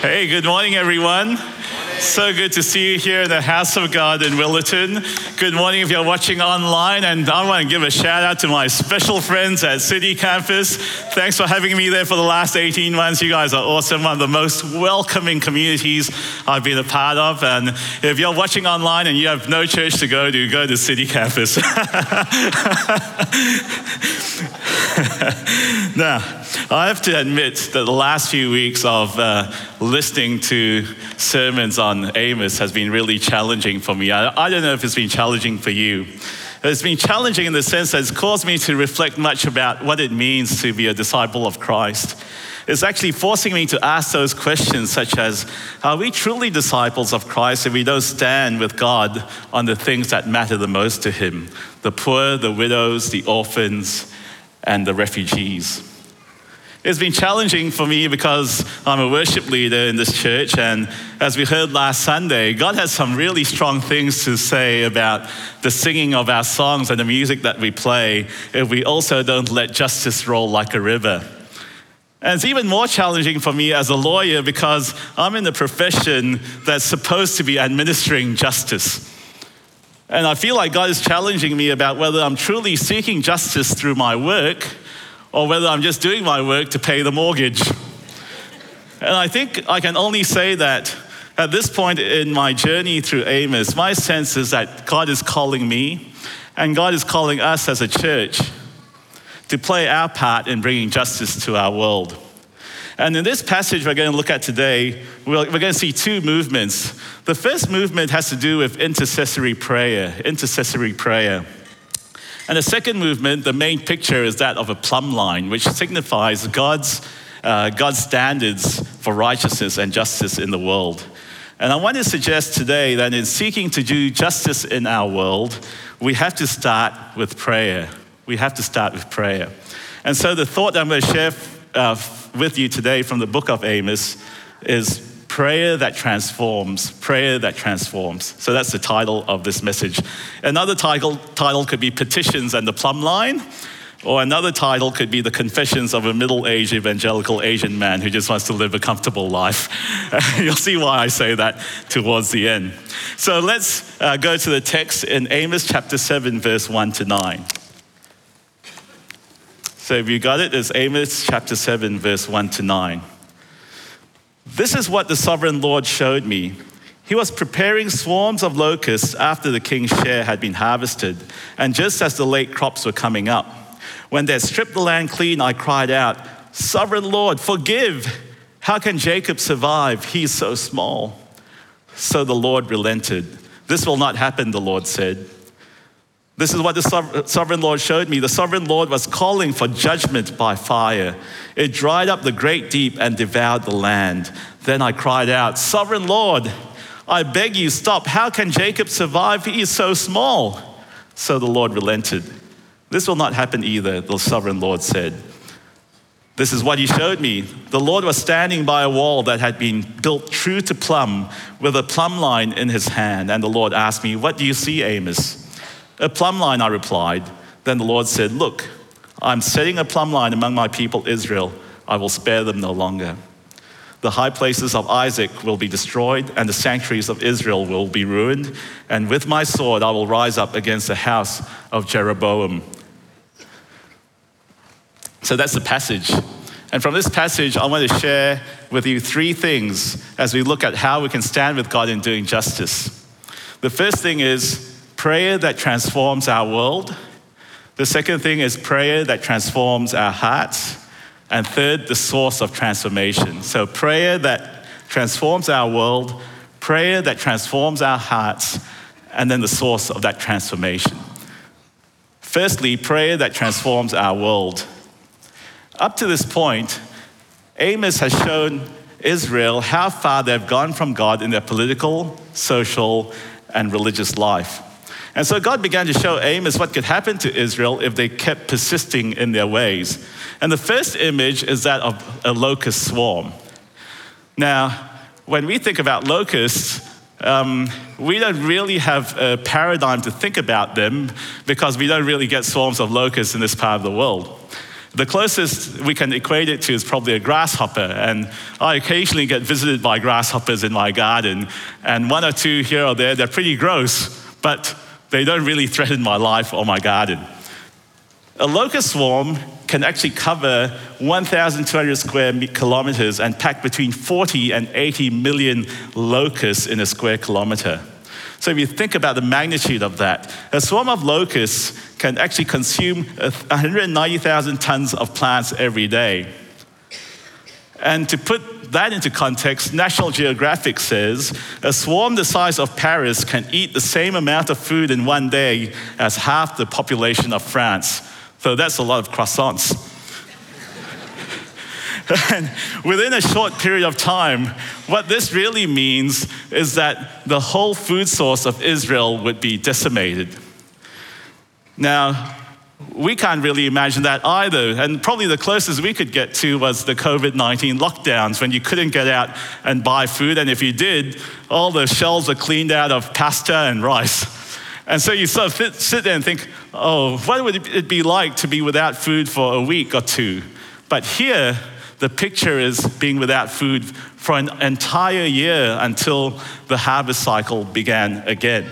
Hey, good morning, everyone. So good to see you here in the house of God in Willetton. Good morning if you're watching online. And I want to give a shout out to my special friends at City Campus. Thanks for having me there for the last 18 months. You guys are awesome. One of the most welcoming communities I've been a part of. And if you're watching online and you have no church to go to, go to City Campus. now, I have to admit that the last few weeks of uh, listening to sermons on Amos has been really challenging for me. I, I don't know if it's been challenging for you. It's been challenging in the sense that it's caused me to reflect much about what it means to be a disciple of Christ. It's actually forcing me to ask those questions, such as Are we truly disciples of Christ if we don't stand with God on the things that matter the most to Him? The poor, the widows, the orphans, and the refugees. It's been challenging for me because I'm a worship leader in this church, and as we heard last Sunday, God has some really strong things to say about the singing of our songs and the music that we play if we also don't let justice roll like a river. And it's even more challenging for me as a lawyer because I'm in a profession that's supposed to be administering justice. And I feel like God is challenging me about whether I'm truly seeking justice through my work or whether I'm just doing my work to pay the mortgage. And I think I can only say that at this point in my journey through Amos, my sense is that God is calling me and God is calling us as a church to play our part in bringing justice to our world. And in this passage we're going to look at today, we're going to see two movements. The first movement has to do with intercessory prayer, intercessory prayer. And the second movement, the main picture, is that of a plumb line, which signifies God's, uh, God's standards for righteousness and justice in the world. And I want to suggest today that in seeking to do justice in our world, we have to start with prayer. We have to start with prayer. And so the thought that I'm going to share uh, with you today from the book of Amos is Prayer that transforms, prayer that transforms. So that's the title of this message. Another title, title could be Petitions and the Plumb Line, or another title could be The Confessions of a Middle Aged Evangelical Asian Man Who Just Wants to Live a Comfortable Life. You'll see why I say that towards the end. So let's uh, go to the text in Amos chapter 7, verse 1 to 9. So if you got it, it's Amos chapter 7, verse 1 to 9. This is what the sovereign Lord showed me. He was preparing swarms of locusts after the king's share had been harvested, and just as the late crops were coming up. When they stripped the land clean, I cried out, Sovereign Lord, forgive! How can Jacob survive? He's so small. So the Lord relented. This will not happen, the Lord said. This is what the sovereign Lord showed me. The sovereign Lord was calling for judgment by fire. It dried up the great deep and devoured the land. Then I cried out, Sovereign Lord, I beg you, stop. How can Jacob survive? He is so small. So the Lord relented. This will not happen either, the sovereign Lord said. This is what he showed me. The Lord was standing by a wall that had been built true to plumb with a plumb line in his hand. And the Lord asked me, What do you see, Amos? A plumb line, I replied. Then the Lord said, Look, I'm setting a plumb line among my people Israel. I will spare them no longer. The high places of Isaac will be destroyed, and the sanctuaries of Israel will be ruined. And with my sword I will rise up against the house of Jeroboam. So that's the passage. And from this passage, I want to share with you three things as we look at how we can stand with God in doing justice. The first thing is prayer that transforms our world. The second thing is prayer that transforms our hearts. And third, the source of transformation. So, prayer that transforms our world, prayer that transforms our hearts, and then the source of that transformation. Firstly, prayer that transforms our world. Up to this point, Amos has shown Israel how far they've gone from God in their political, social, and religious life. And so God began to show Amos what could happen to Israel if they kept persisting in their ways. And the first image is that of a locust swarm. Now, when we think about locusts, um, we don't really have a paradigm to think about them because we don't really get swarms of locusts in this part of the world. The closest we can equate it to is probably a grasshopper. And I occasionally get visited by grasshoppers in my garden. And one or two here or there, they're pretty gross, but they don't really threaten my life or my garden. A locust swarm can actually cover 1,200 square kilometers and pack between 40 and 80 million locusts in a square kilometer. So if you think about the magnitude of that, a swarm of locusts can actually consume 190,000 tons of plants every day. And to put that into context, National Geographic says a swarm the size of Paris can eat the same amount of food in one day as half the population of France. So that's a lot of croissants. and within a short period of time, what this really means is that the whole food source of Israel would be decimated. Now, we can't really imagine that either. And probably the closest we could get to was the COVID 19 lockdowns when you couldn't get out and buy food. And if you did, all the shelves were cleaned out of pasta and rice. And so you sort of sit there and think, oh, what would it be like to be without food for a week or two? But here, the picture is being without food for an entire year until the harvest cycle began again.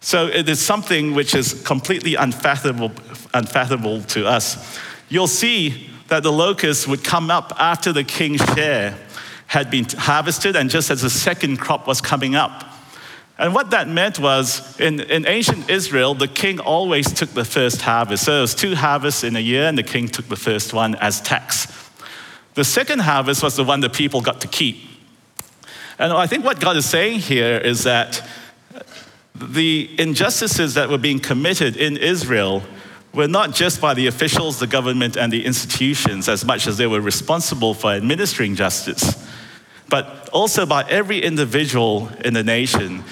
So it is something which is completely unfathomable, unfathomable to us. You'll see that the locusts would come up after the king's share had been harvested and just as the second crop was coming up. And what that meant was in, in ancient Israel, the king always took the first harvest. So there was two harvests in a year, and the king took the first one as tax. The second harvest was the one that people got to keep. And I think what God is saying here is that the injustices that were being committed in Israel were not just by the officials, the government, and the institutions, as much as they were responsible for administering justice, but also by every individual in the nation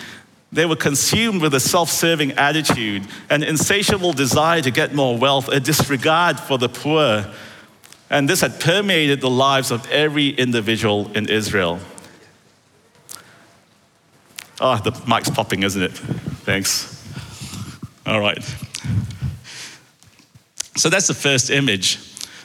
they were consumed with a self serving attitude, an insatiable desire to get more wealth, a disregard for the poor. And this had permeated the lives of every individual in Israel. Ah, oh, the mic's popping, isn't it? Thanks. All right. So that's the first image.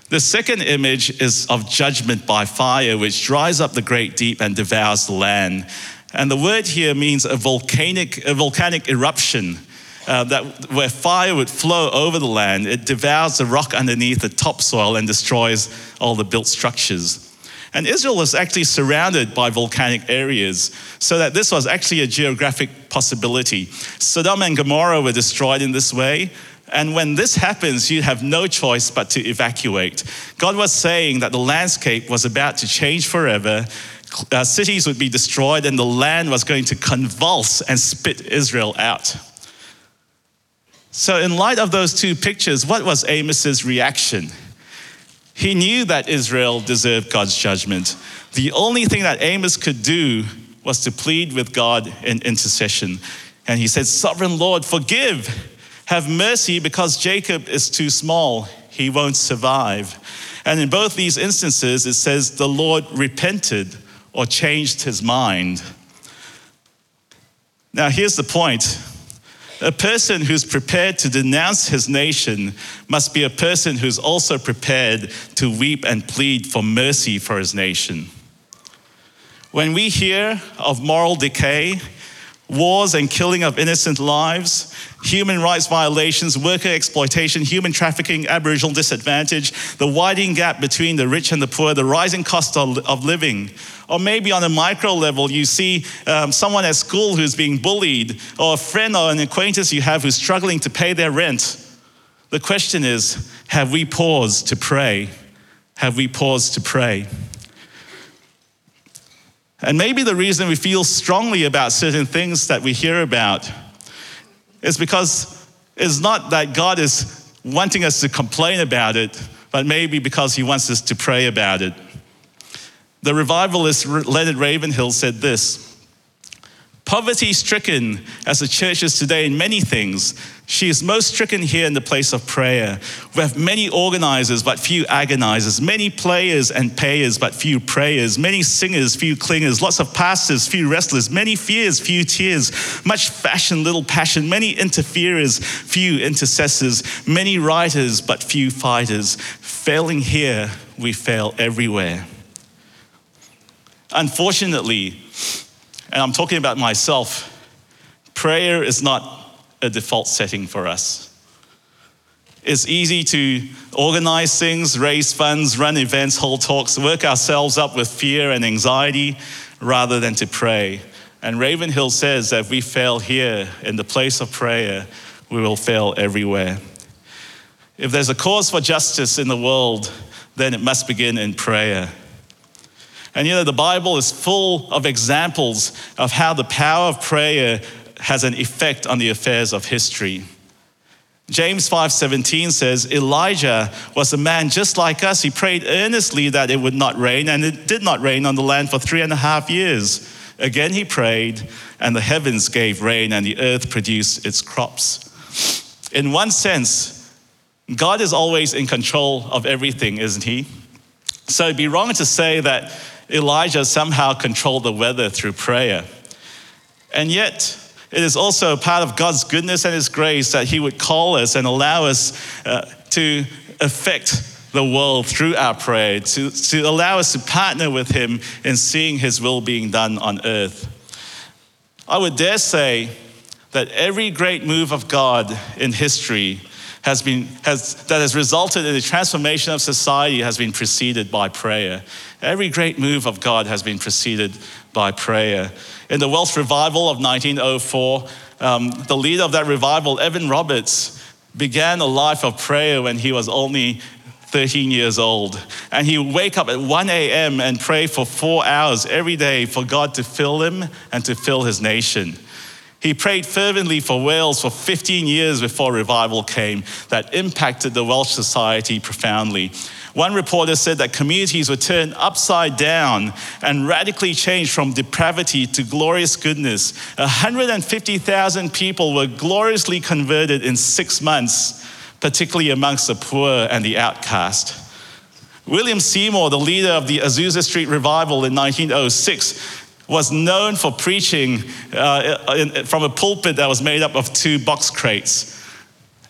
The second image is of judgment by fire, which dries up the great deep and devours the land. And the word here means a volcanic, a volcanic eruption. Uh, that where fire would flow over the land, it devours the rock underneath the topsoil and destroys all the built structures. And Israel was actually surrounded by volcanic areas, so that this was actually a geographic possibility. Sodom and Gomorrah were destroyed in this way. And when this happens, you have no choice but to evacuate. God was saying that the landscape was about to change forever, uh, cities would be destroyed and the land was going to convulse and spit Israel out. So, in light of those two pictures, what was Amos's reaction? He knew that Israel deserved God's judgment. The only thing that Amos could do was to plead with God in intercession. And he said, Sovereign Lord, forgive, have mercy, because Jacob is too small. He won't survive. And in both these instances, it says the Lord repented or changed his mind. Now, here's the point a person who's prepared to denounce his nation must be a person who's also prepared to weep and plead for mercy for his nation. When we hear of moral decay, wars and killing of innocent lives, human rights violations, worker exploitation, human trafficking, Aboriginal disadvantage, the widening gap between the rich and the poor, the rising cost of, living. Or maybe on a micro level, you see um, someone at school who's being bullied, or a friend or an acquaintance you have who's struggling to pay their rent. The question is have we paused to pray? Have we paused to pray? And maybe the reason we feel strongly about certain things that we hear about is because it's not that God is wanting us to complain about it, but maybe because He wants us to pray about it. The revivalist Leonard Ravenhill said this poverty stricken as the church is today in many things, she is most stricken here in the place of prayer. We have many organizers, but few agonizers, many players and payers, but few prayers, many singers, few clingers, lots of pastors, few wrestlers, many fears, few tears, much fashion, little passion, many interferers, few intercessors, many writers, but few fighters. Failing here, we fail everywhere. Unfortunately, and I'm talking about myself, prayer is not a default setting for us. It's easy to organize things, raise funds, run events, hold talks, work ourselves up with fear and anxiety rather than to pray. And Ravenhill says that if we fail here in the place of prayer, we will fail everywhere. If there's a cause for justice in the world, then it must begin in prayer. And you know, the Bible is full of examples of how the power of prayer has an effect on the affairs of history. James 5:17 says Elijah was a man just like us. He prayed earnestly that it would not rain, and it did not rain on the land for three and a half years. Again he prayed, and the heavens gave rain, and the earth produced its crops. In one sense, God is always in control of everything, isn't he? So it'd be wrong to say that Elijah somehow controlled the weather through prayer. And yet, it is also part of God's goodness and His grace that He would call us and allow us uh, to affect the world through our prayer, to, to allow us to partner with Him in seeing His will being done on earth. I would dare say that every great move of God in history has been, has, that has resulted in the transformation of society has been preceded by prayer. Every great move of God has been preceded by prayer. In the Welsh revival of 1904, um, the leader of that revival, Evan Roberts, began a life of prayer when he was only 13 years old. And he would wake up at 1 a.m. and pray for four hours every day for God to fill him and to fill his nation. He prayed fervently for Wales for 15 years before revival came that impacted the Welsh society profoundly. One reporter said that communities were turned upside down and radically changed from depravity to glorious goodness. 150,000 people were gloriously converted in six months, particularly amongst the poor and the outcast. William Seymour, the leader of the Azusa Street revival in 1906, was known for preaching uh, in, from a pulpit that was made up of two box crates.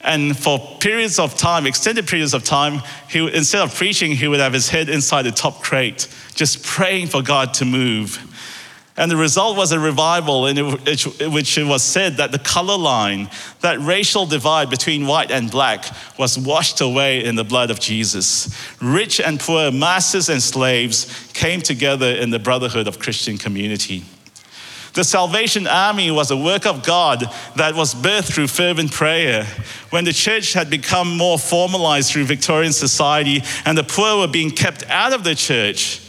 And for periods of time, extended periods of time, he, instead of preaching, he would have his head inside the top crate, just praying for God to move. And the result was a revival in which it was said that the color line, that racial divide between white and black, was washed away in the blood of Jesus. Rich and poor, masters and slaves came together in the brotherhood of Christian community. The Salvation Army was a work of God that was birthed through fervent prayer. When the church had become more formalized through Victorian society and the poor were being kept out of the church,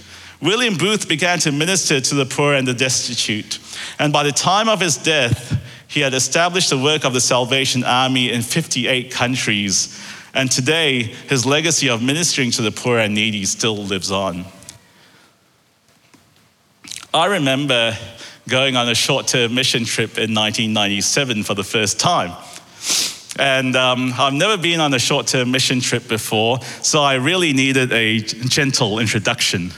William Booth began to minister to the poor and the destitute. And by the time of his death, he had established the work of the Salvation Army in 58 countries. And today, his legacy of ministering to the poor and needy still lives on. I remember going on a short term mission trip in 1997 for the first time. And um, I've never been on a short term mission trip before, so I really needed a gentle introduction.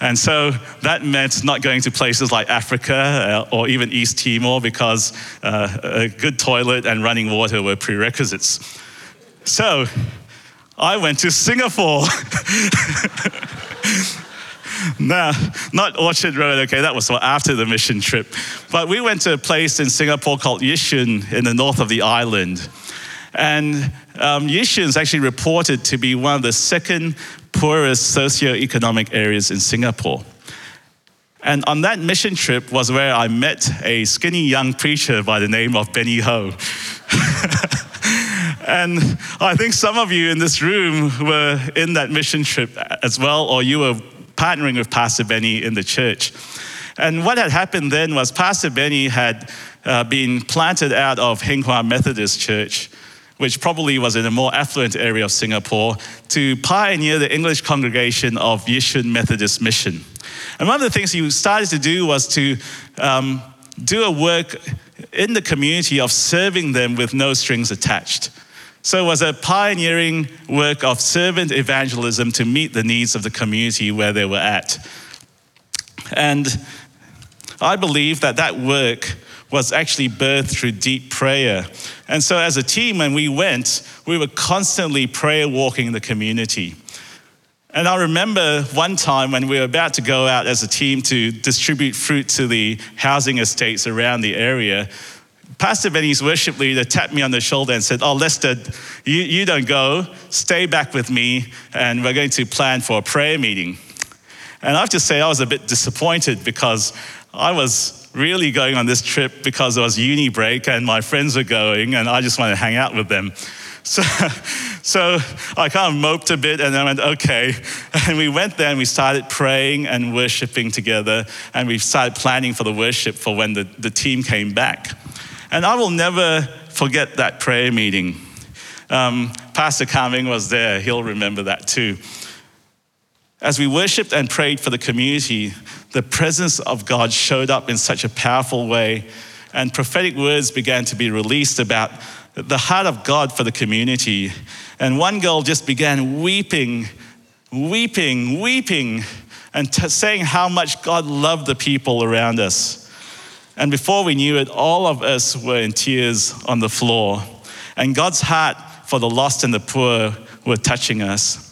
And so that meant not going to places like Africa uh, or even East Timor because uh, a good toilet and running water were prerequisites. So I went to Singapore. now, not Orchard Road, okay, that was after the mission trip. But we went to a place in Singapore called Yishun in the north of the island. And um, Yishun is actually reported to be one of the second poorest socio-economic areas in Singapore. And on that mission trip was where I met a skinny young preacher by the name of Benny Ho. and I think some of you in this room were in that mission trip as well, or you were partnering with Pastor Benny in the church. And what had happened then was Pastor Benny had uh, been planted out of Hinghwa Methodist Church which probably was in a more affluent area of Singapore, to pioneer the English congregation of Yishun Methodist Mission. And one of the things he started to do was to um, do a work in the community of serving them with no strings attached. So it was a pioneering work of servant evangelism to meet the needs of the community where they were at. And I believe that that work was actually birthed through deep prayer. And so, as a team, when we went, we were constantly prayer walking the community. And I remember one time when we were about to go out as a team to distribute fruit to the housing estates around the area, Pastor Benny's worship leader tapped me on the shoulder and said, Oh, Lester, you, you don't go, stay back with me, and we're going to plan for a prayer meeting. And I have to say, I was a bit disappointed because I was really going on this trip because it was uni break and my friends were going, and I just wanted to hang out with them. So, so I kind of moped a bit and I went, okay. And we went there and we started praying and worshiping together. And we started planning for the worship for when the, the team came back. And I will never forget that prayer meeting. Um, Pastor Carming was there, he'll remember that too. As we worshiped and prayed for the community, the presence of God showed up in such a powerful way, and prophetic words began to be released about the heart of God for the community. And one girl just began weeping, weeping, weeping, and t- saying how much God loved the people around us. And before we knew it, all of us were in tears on the floor. And God's heart for the lost and the poor were touching us.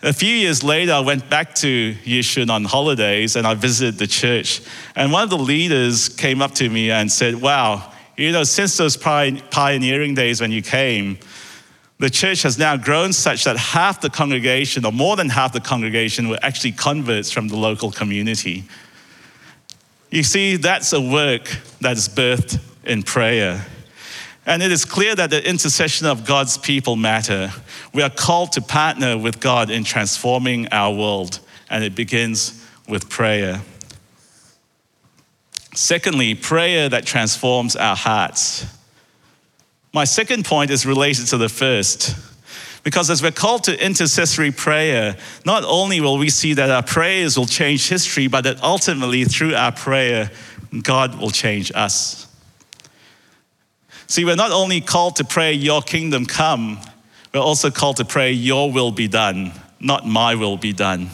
A few years later, I went back to Yishun on holidays and I visited the church. And one of the leaders came up to me and said, Wow, you know, since those pioneering days when you came, the church has now grown such that half the congregation, or more than half the congregation, were actually converts from the local community. You see, that's a work that is birthed in prayer. And it is clear that the intercession of God's people matter. We are called to partner with God in transforming our world, and it begins with prayer. Secondly, prayer that transforms our hearts. My second point is related to the first. Because as we're called to intercessory prayer, not only will we see that our prayers will change history, but that ultimately through our prayer, God will change us. See, we're not only called to pray, Your kingdom come, we're also called to pray, Your will be done, not my will be done.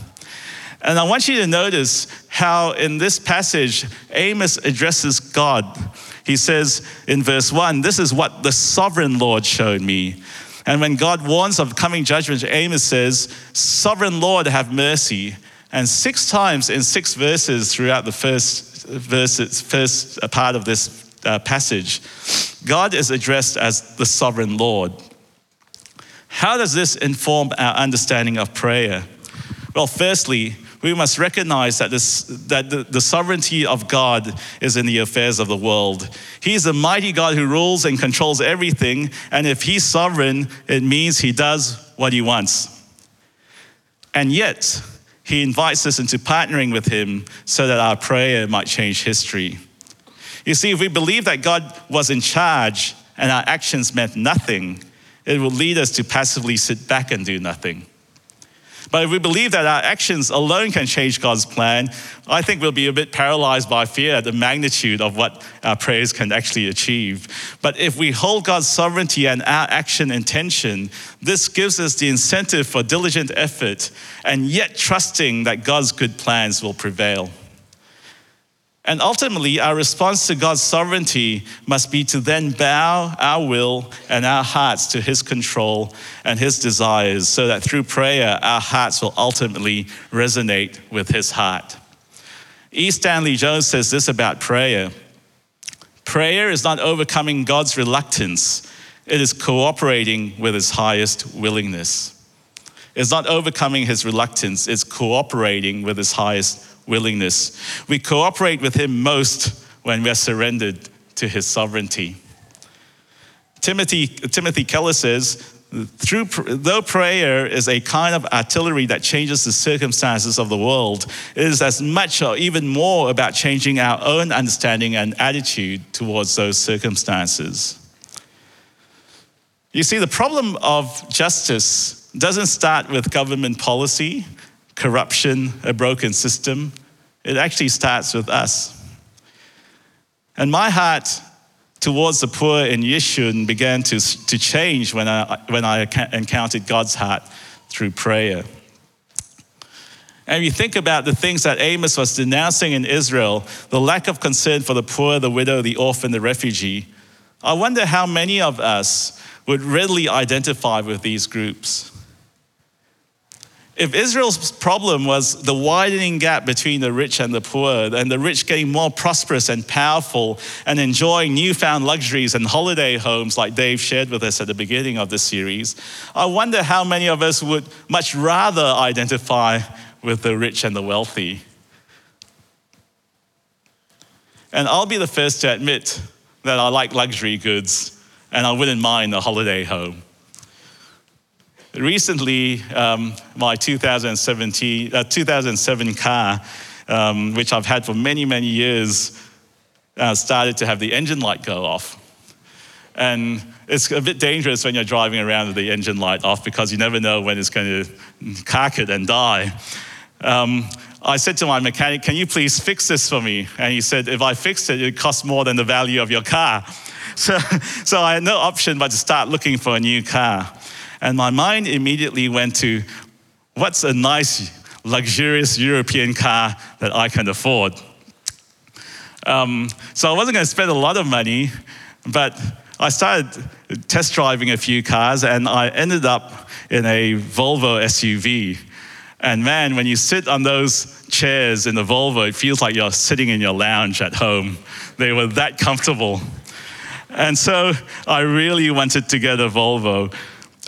And I want you to notice how in this passage, Amos addresses God. He says in verse 1, This is what the sovereign Lord showed me. And when God warns of coming judgment, Amos says, Sovereign Lord, have mercy. And six times in six verses throughout the first, verses, first part of this uh, passage, God is addressed as the sovereign Lord. How does this inform our understanding of prayer? Well, firstly, we must recognize that, this, that the, the sovereignty of God is in the affairs of the world. He is a mighty God who rules and controls everything, and if He's sovereign, it means He does what He wants. And yet, He invites us into partnering with Him so that our prayer might change history. You see, if we believe that God was in charge and our actions meant nothing, it will lead us to passively sit back and do nothing. But if we believe that our actions alone can change God's plan, I think we'll be a bit paralyzed by fear at the magnitude of what our prayers can actually achieve. But if we hold God's sovereignty and our action intention, this gives us the incentive for diligent effort and yet trusting that God's good plans will prevail. And ultimately, our response to God's sovereignty must be to then bow our will and our hearts to His control and His desires, so that through prayer, our hearts will ultimately resonate with His heart. E. Stanley Jones says this about prayer prayer is not overcoming God's reluctance, it is cooperating with His highest willingness. It's not overcoming His reluctance, it's cooperating with His highest willingness. We cooperate with Him most when we're surrendered to His sovereignty. Timothy, Timothy Keller says, through, though prayer is a kind of artillery that changes the circumstances of the world, it is as much or even more about changing our own understanding and attitude towards those circumstances. You see, the problem of justice doesn't start with government policy corruption, a broken system. It actually starts with us. And my heart towards the poor in Yishun began to, to change when I, when I encountered God's heart through prayer. And you think about the things that Amos was denouncing in Israel, the lack of concern for the poor, the widow, the orphan, the refugee, I wonder how many of us would readily identify with these groups. If Israel's problem was the widening gap between the rich and the poor, and the rich getting more prosperous and powerful and enjoying newfound luxuries and holiday homes like Dave shared with us at the beginning of the series, I wonder how many of us would much rather identify with the rich and the wealthy. And I'll be the first to admit that I like luxury goods and I wouldn't mind a holiday home. Recently, um, my 2017, uh, 2007 car, um, which I've had for many, many years, uh, started to have the engine light go off. And it's a bit dangerous when you're driving around with the engine light off because you never know when it's going to cark it and die. Um, I said to my mechanic, Can you please fix this for me? And he said, If I fix it, it costs more than the value of your car. So, so I had no option but to start looking for a new car. And my mind immediately went to what's a nice, luxurious European car that I can afford? Um, so I wasn't going to spend a lot of money, but I started test driving a few cars and I ended up in a Volvo SUV. And man, when you sit on those chairs in the Volvo, it feels like you're sitting in your lounge at home. They were that comfortable. And so I really wanted to get a Volvo.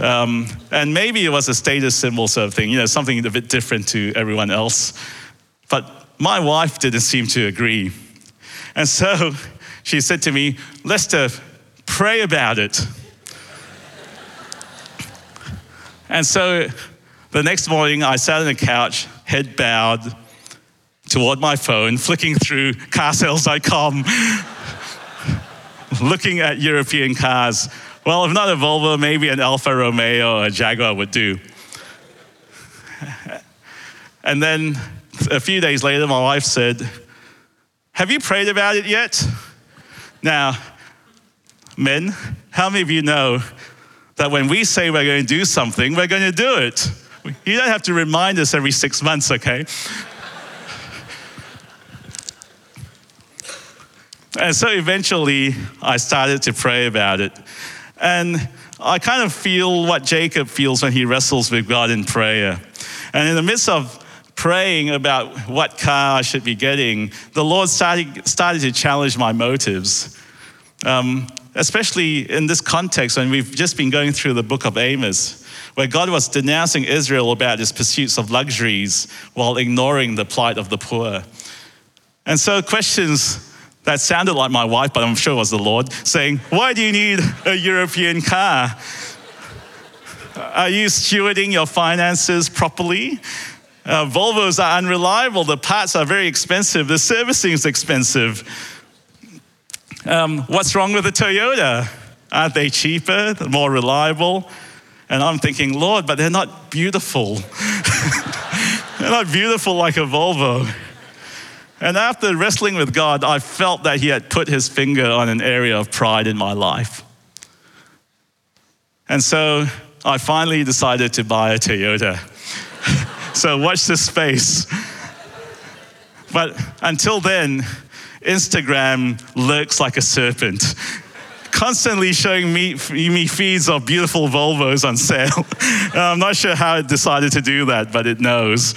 Um, and maybe it was a status symbol sort of thing, you know, something a bit different to everyone else. But my wife didn't seem to agree. And so she said to me, Lester, pray about it. and so the next morning, I sat on the couch, head bowed toward my phone, flicking through carsales.com, looking at European cars well, if not a Volvo, maybe an Alfa Romeo or a Jaguar would do. And then a few days later, my wife said, Have you prayed about it yet? Now, men, how many of you know that when we say we're going to do something, we're going to do it? You don't have to remind us every six months, okay? and so eventually, I started to pray about it. And I kind of feel what Jacob feels when he wrestles with God in prayer. And in the midst of praying about what car I should be getting, the Lord started, started to challenge my motives. Um, especially in this context when we've just been going through the book of Amos, where God was denouncing Israel about his pursuits of luxuries while ignoring the plight of the poor. And so, questions that sounded like my wife, but I'm sure it was the Lord, saying, Why do you need a European car? Are you stewarding your finances properly? Uh, Volvos are unreliable. The parts are very expensive. The servicing is expensive. Um, what's wrong with a Toyota? Aren't they cheaper, more reliable? And I'm thinking, Lord, but they're not beautiful. they're not beautiful like a Volvo. And after wrestling with God, I felt that He had put His finger on an area of pride in my life. And so I finally decided to buy a Toyota. so watch this space. But until then, Instagram lurks like a serpent, constantly showing me, me feeds of beautiful Volvos on sale. I'm not sure how it decided to do that, but it knows.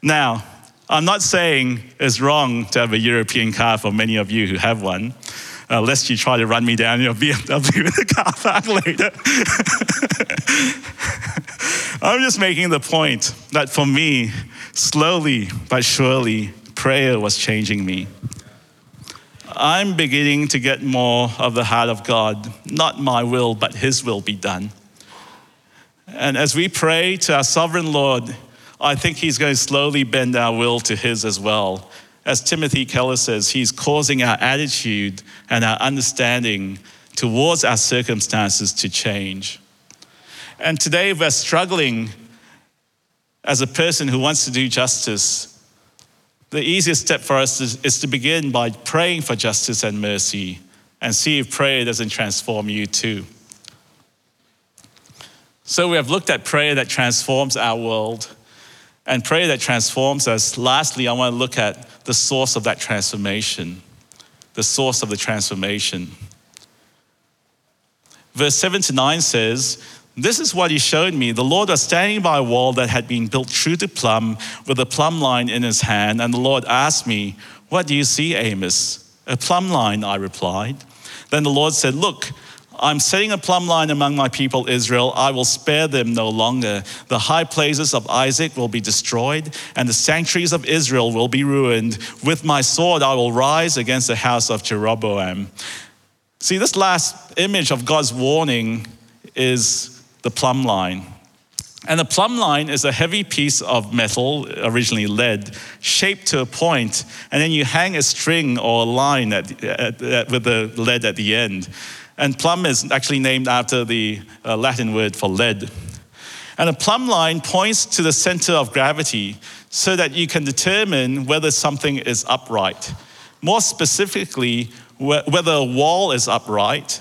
Now, I'm not saying it's wrong to have a European car for many of you who have one, uh, lest you try to run me down in your BMW in the car park later. I'm just making the point that for me, slowly but surely, prayer was changing me. I'm beginning to get more of the heart of God, not my will, but His will be done. And as we pray to our sovereign Lord, I think he's going to slowly bend our will to his as well. As Timothy Keller says, he's causing our attitude and our understanding towards our circumstances to change. And today we're struggling as a person who wants to do justice the easiest step for us is, is to begin by praying for justice and mercy and see if prayer doesn't transform you too. So, we have looked at prayer that transforms our world and prayer that transforms us. Lastly, I want to look at the source of that transformation. The source of the transformation. Verse 7 to 9 says, This is what he showed me. The Lord was standing by a wall that had been built true to plumb, with a plumb line in his hand. And the Lord asked me, What do you see, Amos? A plumb line, I replied. Then the Lord said, Look, I'm setting a plumb line among my people Israel. I will spare them no longer. The high places of Isaac will be destroyed, and the sanctuaries of Israel will be ruined. With my sword I will rise against the house of Jeroboam. See, this last image of God's warning is the plumb line. And the plumb line is a heavy piece of metal, originally lead, shaped to a point, and then you hang a string or a line at, at, at, with the lead at the end. And plumb is actually named after the uh, Latin word for lead. And a plumb line points to the center of gravity so that you can determine whether something is upright. More specifically, whether a wall is upright,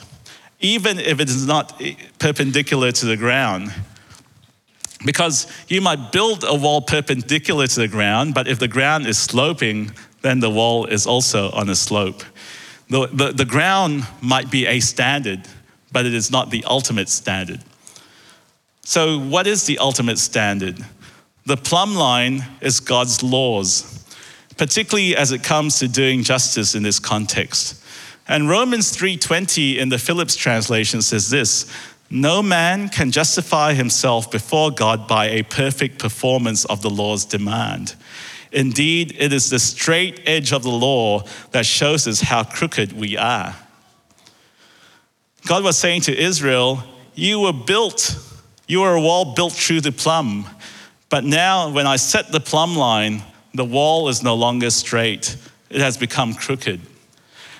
even if it is not perpendicular to the ground. Because you might build a wall perpendicular to the ground, but if the ground is sloping, then the wall is also on a slope. The, the, the ground might be a standard, but it is not the ultimate standard. So, what is the ultimate standard? The plumb line is God's laws, particularly as it comes to doing justice in this context. And Romans 3:20 in the Phillips translation says this, no man can justify himself before God by a perfect performance of the law's demand. Indeed, it is the straight edge of the law that shows us how crooked we are. God was saying to Israel, You were built, you were a wall built through the plumb. But now, when I set the plumb line, the wall is no longer straight, it has become crooked.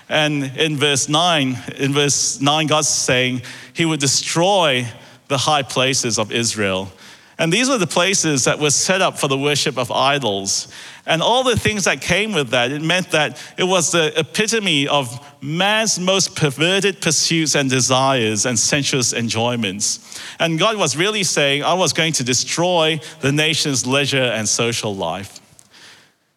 And in verse 9, in verse 9, God's saying he would destroy the high places of Israel. And these were the places that were set up for the worship of idols. And all the things that came with that, it meant that it was the epitome of man's most perverted pursuits and desires and sensuous enjoyments. And God was really saying, I was going to destroy the nation's leisure and social life.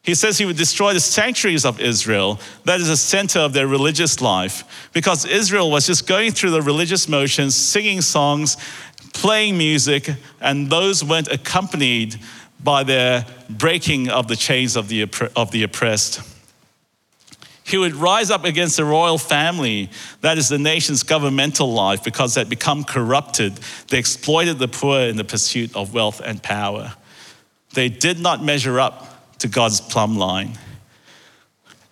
He says he would destroy the sanctuaries of Israel, that is the center of their religious life, because Israel was just going through the religious motions, singing songs, playing music, and those weren't accompanied by their breaking of the chains of the, of the oppressed. He would rise up against the royal family, that is the nation's governmental life, because they'd become corrupted. They exploited the poor in the pursuit of wealth and power. They did not measure up to God's plumb line.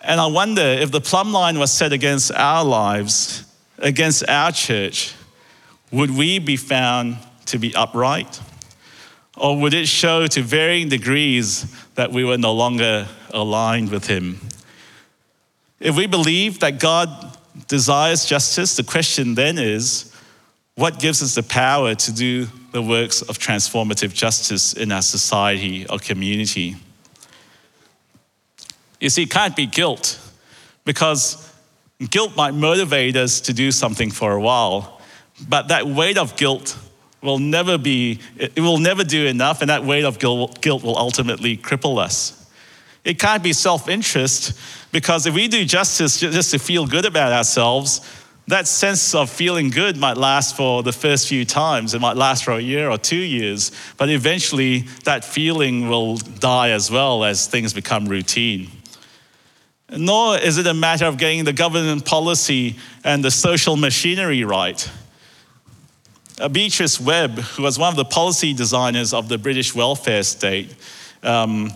And I wonder if the plumb line was set against our lives, against our church, would we be found to be upright? Or would it show to varying degrees that we were no longer aligned with Him? If we believe that God desires justice, the question then is what gives us the power to do the works of transformative justice in our society or community? You see, it can't be guilt because guilt might motivate us to do something for a while. But that weight of guilt will never be, it will never do enough, and that weight of guilt will ultimately cripple us. It can't be self interest because if we do justice just to feel good about ourselves, that sense of feeling good might last for the first few times. It might last for a year or two years, but eventually that feeling will die as well as things become routine. Nor is it a matter of getting the government policy and the social machinery right. Beatrice Webb, who was one of the policy designers of the British welfare state, um,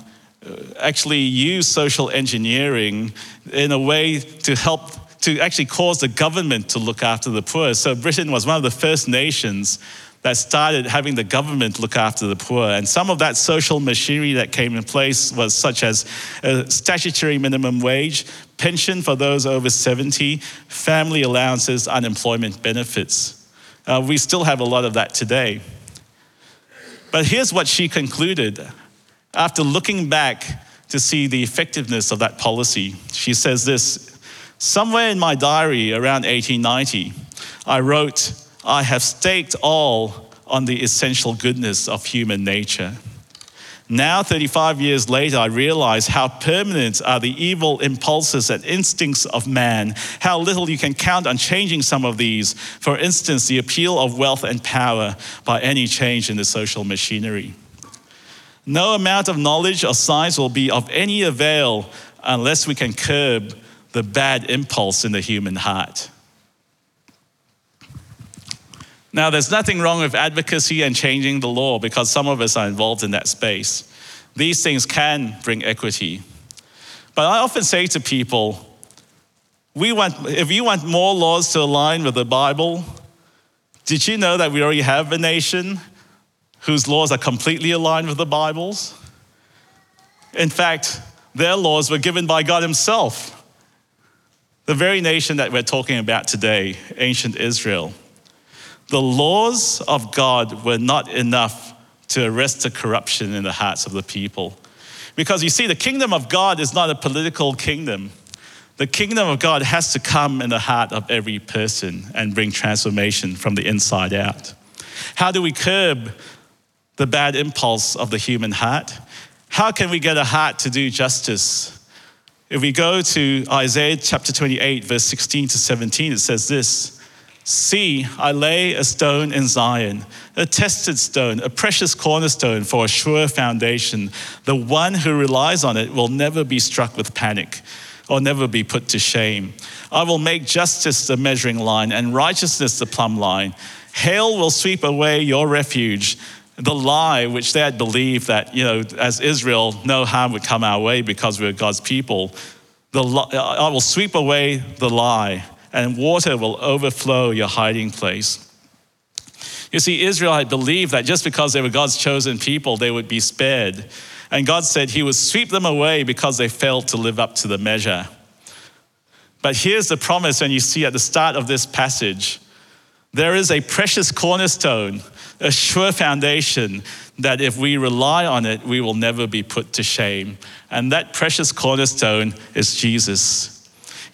actually used social engineering in a way to help to actually cause the government to look after the poor. So Britain was one of the first nations that started having the government look after the poor. And some of that social machinery that came in place was such as a statutory minimum wage, pension for those over 70, family allowances, unemployment benefits. Uh, we still have a lot of that today. But here's what she concluded after looking back to see the effectiveness of that policy. She says this Somewhere in my diary around 1890, I wrote, I have staked all on the essential goodness of human nature. Now, 35 years later, I realize how permanent are the evil impulses and instincts of man, how little you can count on changing some of these. For instance, the appeal of wealth and power by any change in the social machinery. No amount of knowledge or science will be of any avail unless we can curb the bad impulse in the human heart. Now, there's nothing wrong with advocacy and changing the law because some of us are involved in that space. These things can bring equity. But I often say to people, we want, if you want more laws to align with the Bible, did you know that we already have a nation whose laws are completely aligned with the Bible's? In fact, their laws were given by God Himself. The very nation that we're talking about today, ancient Israel. The laws of God were not enough to arrest the corruption in the hearts of the people. Because you see, the kingdom of God is not a political kingdom. The kingdom of God has to come in the heart of every person and bring transformation from the inside out. How do we curb the bad impulse of the human heart? How can we get a heart to do justice? If we go to Isaiah chapter 28, verse 16 to 17, it says this See, I lay a stone in Zion, a tested stone, a precious cornerstone for a sure foundation. The one who relies on it will never be struck with panic or never be put to shame. I will make justice the measuring line and righteousness the plumb line. Hail will sweep away your refuge. The lie which they had believed that, you know, as Israel, no harm would come our way because we're God's people. The, I will sweep away the lie and water will overflow your hiding place. You see, Israel had believed that just because they were God's chosen people, they would be spared. And God said He would sweep them away because they failed to live up to the measure. But here's the promise, and you see at the start of this passage there is a precious cornerstone, a sure foundation that if we rely on it, we will never be put to shame. And that precious cornerstone is Jesus.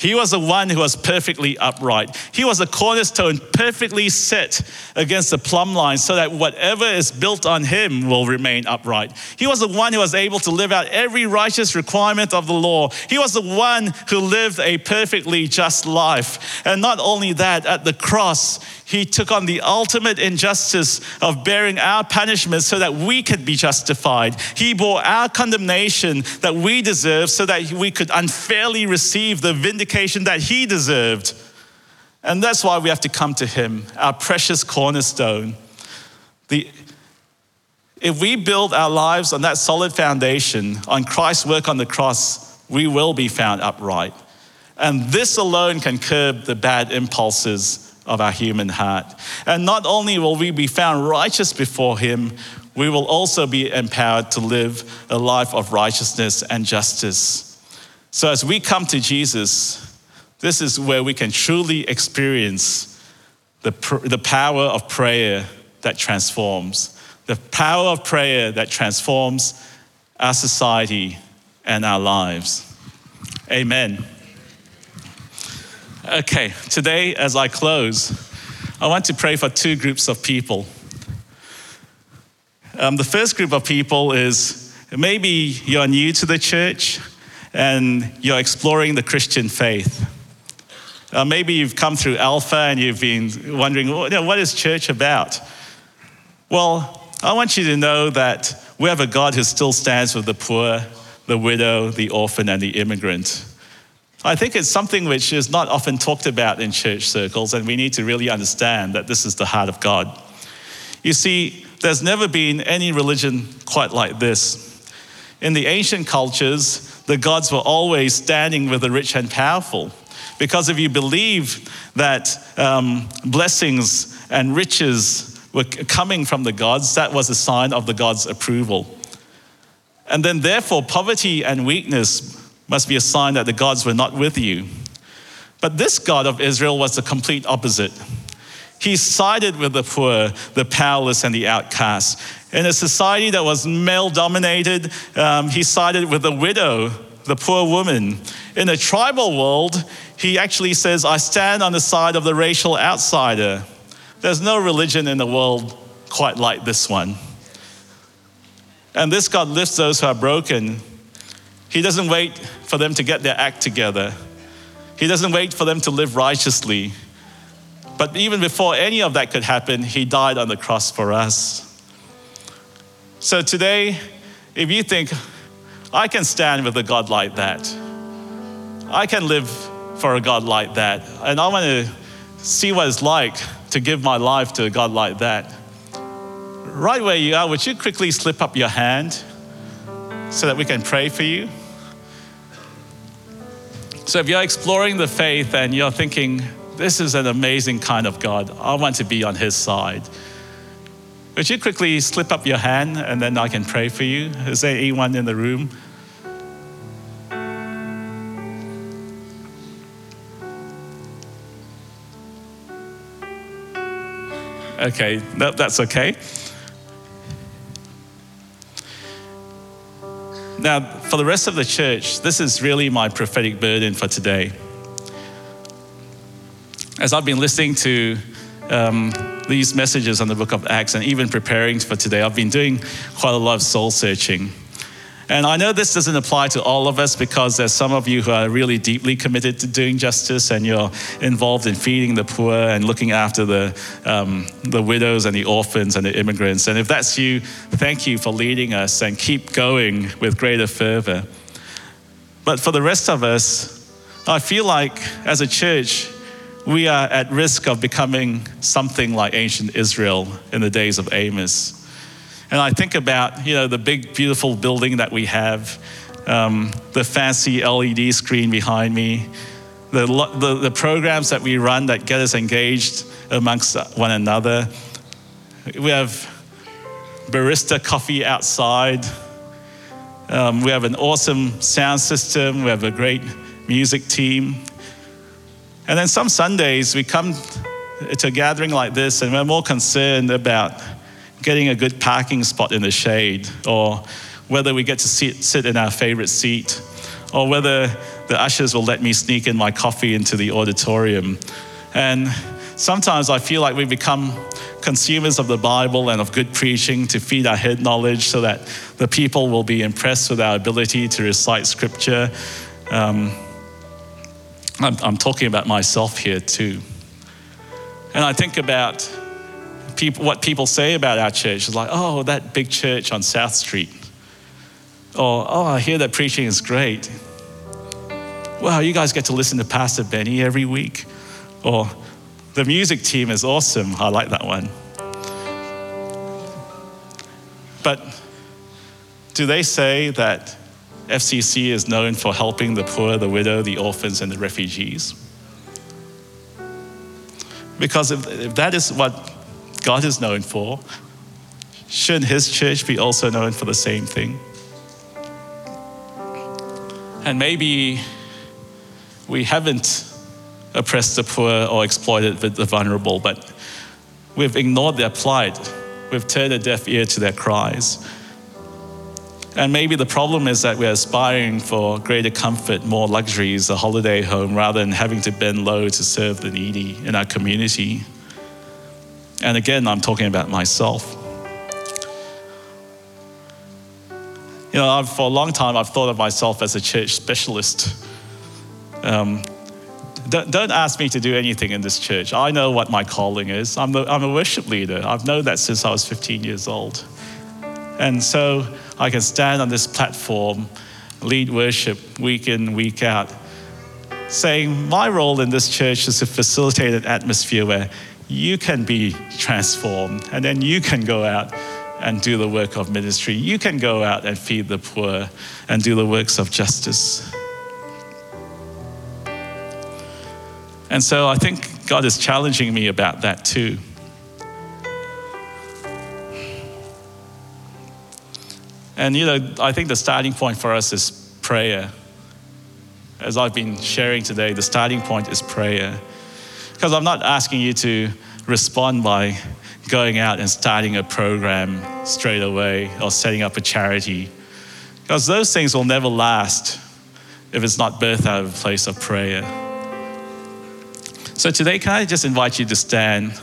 He was the one who was perfectly upright. He was a cornerstone perfectly set against the plumb line so that whatever is built on him will remain upright. He was the one who was able to live out every righteous requirement of the law. He was the one who lived a perfectly just life. And not only that, at the cross, he took on the ultimate injustice of bearing our punishment so that we could be justified. He bore our condemnation that we deserve so that we could unfairly receive the vindication that he deserved. And that's why we have to come to him, our precious cornerstone. The, if we build our lives on that solid foundation, on Christ's work on the cross, we will be found upright. And this alone can curb the bad impulses of our human heart. And not only will we be found righteous before Him, we will also be empowered to live a life of righteousness and justice. So, as we come to Jesus, this is where we can truly experience the, the power of prayer that transforms, the power of prayer that transforms our society and our lives. Amen. Okay, today as I close, I want to pray for two groups of people. Um, the first group of people is maybe you're new to the church and you're exploring the Christian faith. Uh, maybe you've come through Alpha and you've been wondering, you know, what is church about? Well, I want you to know that we have a God who still stands with the poor, the widow, the orphan, and the immigrant. I think it's something which is not often talked about in church circles, and we need to really understand that this is the heart of God. You see, there's never been any religion quite like this. In the ancient cultures, the gods were always standing with the rich and powerful. Because if you believe that um, blessings and riches were coming from the gods, that was a sign of the gods' approval. And then, therefore, poverty and weakness must be a sign that the gods were not with you. But this God of Israel was the complete opposite. He sided with the poor, the powerless, and the outcast. In a society that was male dominated, um, he sided with the widow, the poor woman. In a tribal world, he actually says, I stand on the side of the racial outsider. There's no religion in the world quite like this one. And this God lifts those who are broken. He doesn't wait for them to get their act together, He doesn't wait for them to live righteously. But even before any of that could happen, He died on the cross for us. So today, if you think, I can stand with a God like that, I can live for a God like that, and I want to see what it's like to give my life to a God like that. Right where you are, would you quickly slip up your hand so that we can pray for you? So, if you're exploring the faith and you're thinking, this is an amazing kind of God, I want to be on his side. Would you quickly slip up your hand and then I can pray for you? Is there anyone in the room? Okay, no, that's okay. Now, for the rest of the church, this is really my prophetic burden for today. As I've been listening to um, these messages on the book of Acts and even preparing for today, I've been doing quite a lot of soul searching. And I know this doesn't apply to all of us because there's some of you who are really deeply committed to doing justice and you're involved in feeding the poor and looking after the, um, the widows and the orphans and the immigrants. And if that's you, thank you for leading us and keep going with greater fervor. But for the rest of us, I feel like as a church, we are at risk of becoming something like ancient Israel in the days of Amos. And I think about, you know, the big, beautiful building that we have, um, the fancy LED screen behind me, the, the, the, programs that we run that get us engaged amongst one another. We have barista coffee outside. Um, we have an awesome sound system. We have a great music team. And then some Sundays we come to a gathering like this and we're more concerned about getting a good parking spot in the shade, or whether we get to sit, sit in our favorite seat, or whether the ushers will let me sneak in my coffee into the auditorium. And sometimes I feel like we become consumers of the Bible and of good preaching to feed our head knowledge so that the people will be impressed with our ability to recite scripture. Um, I'm, I'm talking about myself here too. And I think about people, what people say about our church is like, oh, that big church on South Street. Or, oh, I hear that preaching is great. Wow, you guys get to listen to Pastor Benny every week. Or, the music team is awesome. I like that one. But do they say that FCC is known for helping the poor, the widow, the orphans, and the refugees? Because if, if that is what God is known for, shouldn't his church be also known for the same thing? And maybe we haven't oppressed the poor or exploited the vulnerable, but we've ignored their plight. We've turned a deaf ear to their cries. And maybe the problem is that we're aspiring for greater comfort, more luxuries, a holiday home, rather than having to bend low to serve the needy in our community. And again, I'm talking about myself. You know, I've, for a long time, I've thought of myself as a church specialist. Um, don't, don't, ask me to do anything in this church. I know what my calling is. I'm, the, I'm a worship leader. I've known that since I was 15 years old. And so I can stand on this platform, lead worship week in, week out, saying my role in this church is to facilitate an atmosphere where you can be transformed. And then you can go out and do the work of ministry. You can go out and feed the poor and do the works of justice. And so I think God is challenging me about that too. And you know, I think the starting point for us is prayer. As I've been sharing today, the starting point is prayer. Because I'm not asking you to respond by going out and starting a program straight away or setting up a charity. Because those things will never last if it's not birthed out of a place of prayer. So today, can I just invite you to stand?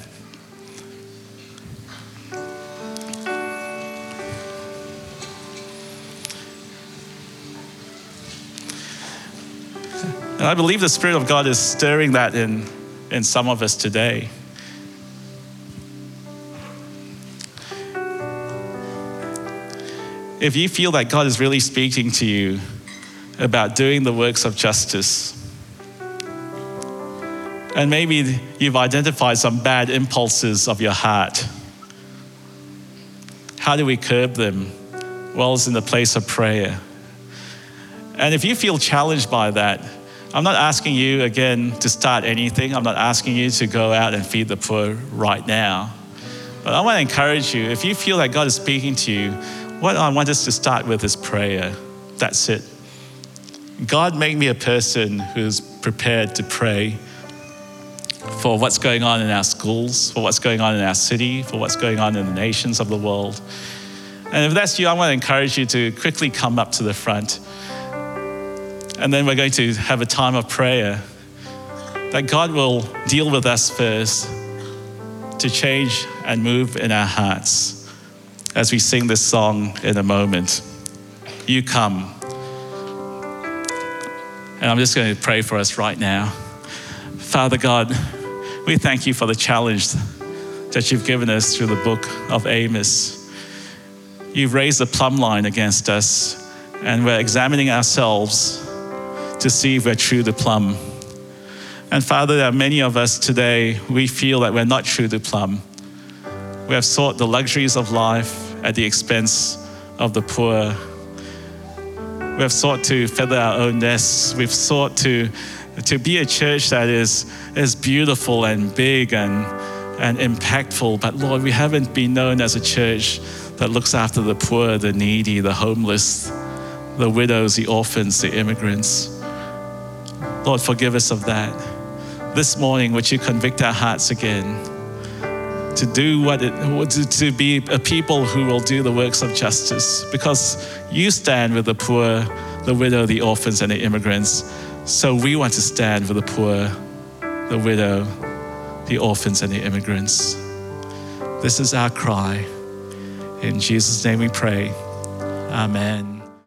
And I believe the Spirit of God is stirring that in, in some of us today. If you feel that God is really speaking to you about doing the works of justice, and maybe you've identified some bad impulses of your heart, how do we curb them? Well, it's in the place of prayer. And if you feel challenged by that, I'm not asking you again to start anything. I'm not asking you to go out and feed the poor right now. But I want to encourage you if you feel that God is speaking to you, what I want us to start with is prayer. That's it. God made me a person who's prepared to pray for what's going on in our schools, for what's going on in our city, for what's going on in the nations of the world. And if that's you, I want to encourage you to quickly come up to the front. And then we're going to have a time of prayer that God will deal with us first to change and move in our hearts as we sing this song in a moment. You come. And I'm just going to pray for us right now. Father God, we thank you for the challenge that you've given us through the book of Amos. You've raised a plumb line against us, and we're examining ourselves to see if we're true to plumb. And Father, there are many of us today, we feel that we're not true to plumb. We have sought the luxuries of life at the expense of the poor. We have sought to feather our own nests. We've sought to, to be a church that is, is beautiful and big and, and impactful. But Lord, we haven't been known as a church that looks after the poor, the needy, the homeless, the widows, the orphans, the immigrants. Lord, forgive us of that. This morning, would you convict our hearts again to do what it, to, be a people who will do the works of justice because you stand with the poor, the widow, the orphans, and the immigrants. So we want to stand with the poor, the widow, the orphans, and the immigrants. This is our cry. In Jesus' name we pray. Amen.